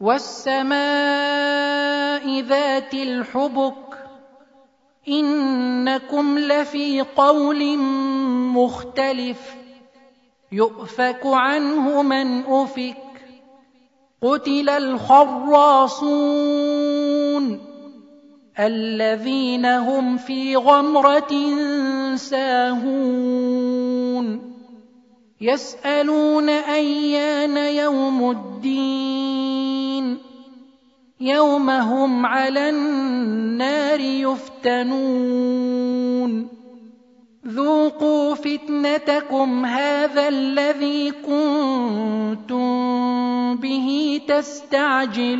والسماء ذات الحبك إنكم لفي قول مختلف يؤفك عنه من أفك قتل الخراصون الذين هم في غمرة ساهون يسألون أيان يوم الدين يوم هم على النار يفتنون. ذوقوا فتنتكم هذا الذي كنتم به تستعجلون.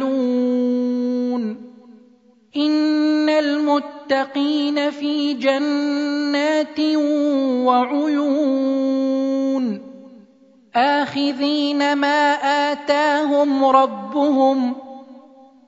إن المتقين في جنات وعيون. آخذين ما آتاهم ربهم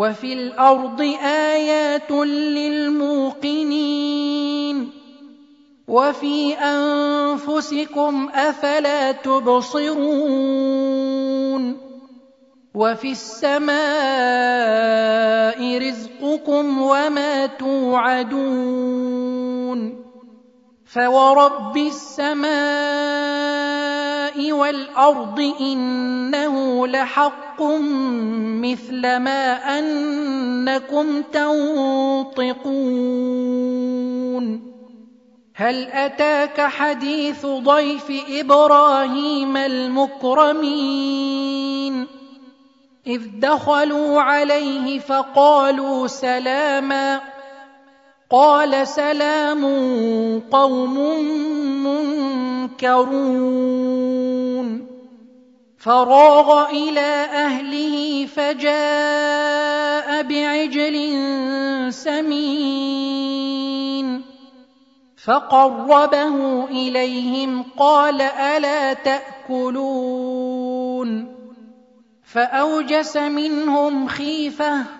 وفي الأرض آيات للموقنين وفي أنفسكم أفلا تبصرون وفي السماء رزقكم وما توعدون فورب السماء والأرض إنه لحق مثل ما أنكم تنطقون. هل أتاك حديث ضيف إبراهيم المكرمين؟ إذ دخلوا عليه فقالوا سلاما قال سلام قوم منكرون. فراغ إلى أهله فجاء بعجل سمين. فقربه إليهم قال ألا تأكلون. فأوجس منهم خيفة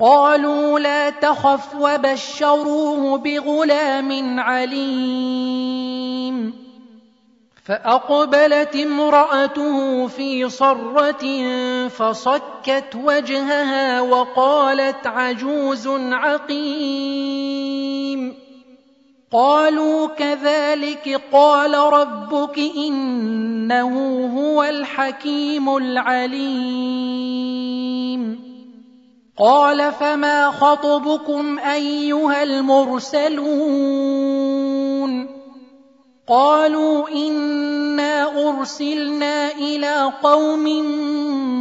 قالوا لا تخف وبشروه بغلام عليم. فأقبلت امرأته في صرة فصكت وجهها وقالت عجوز عقيم. قالوا كذلك قال ربك إنه هو الحكيم العليم. قال فما خطبكم أيها المرسلون قالوا إنا أرسلنا إلى قوم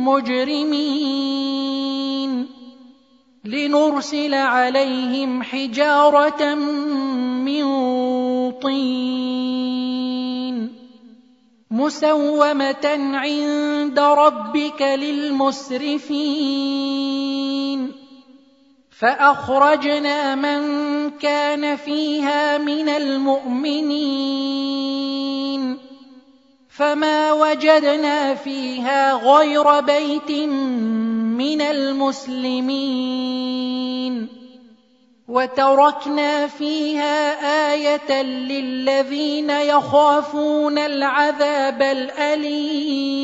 مجرمين لنرسل عليهم حجارة من طين مسومة عند ربك للمسرفين فأخرجنا من كان فيها من المؤمنين فما وجدنا فيها غير بيت من المسلمين وتركنا فيها آية للذين يخافون العذاب الأليم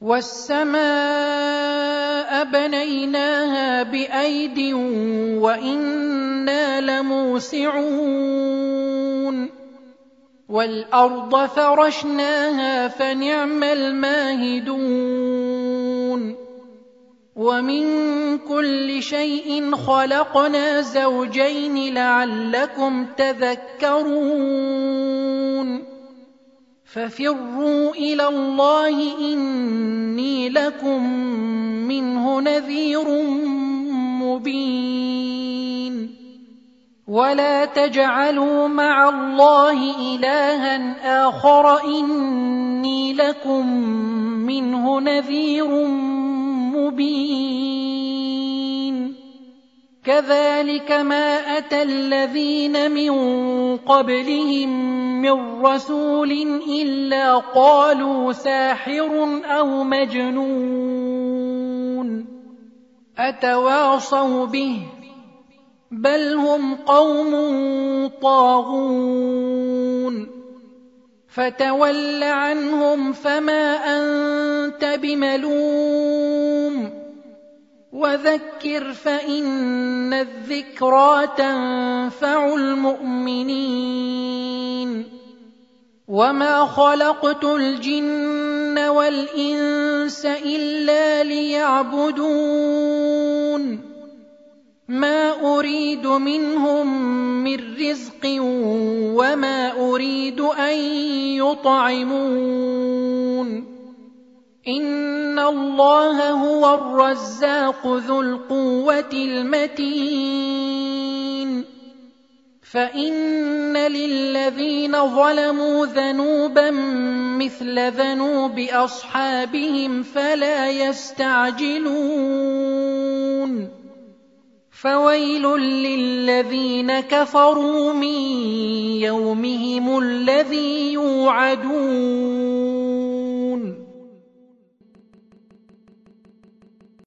والسماء بنيناها بأيد وإنا لموسعون والأرض فرشناها فنعم الماهدون ومن كل شيء خلقنا زوجين لعلكم تذكرون ففروا إلى الله إني لكم منه نذير مبين. ولا تجعلوا مع الله إلها آخر إني لكم منه نذير مبين. كذلك ما أتى الذين من قبلهم من رسول إلا قالوا ساحر أو مجنون أتواصوا به بل هم قوم طاغون فتول عنهم فما أنت بملوم وذكر فإن الذكرى تنفع المؤمنين. وما خلقت الجن والإنس إلا ليعبدون. ما أريد منهم من رزق وما أريد أن يطعمون. ان الله هو الرزاق ذو القوه المتين فان للذين ظلموا ذنوبا مثل ذنوب اصحابهم فلا يستعجلون فويل للذين كفروا من يومهم الذي يوعدون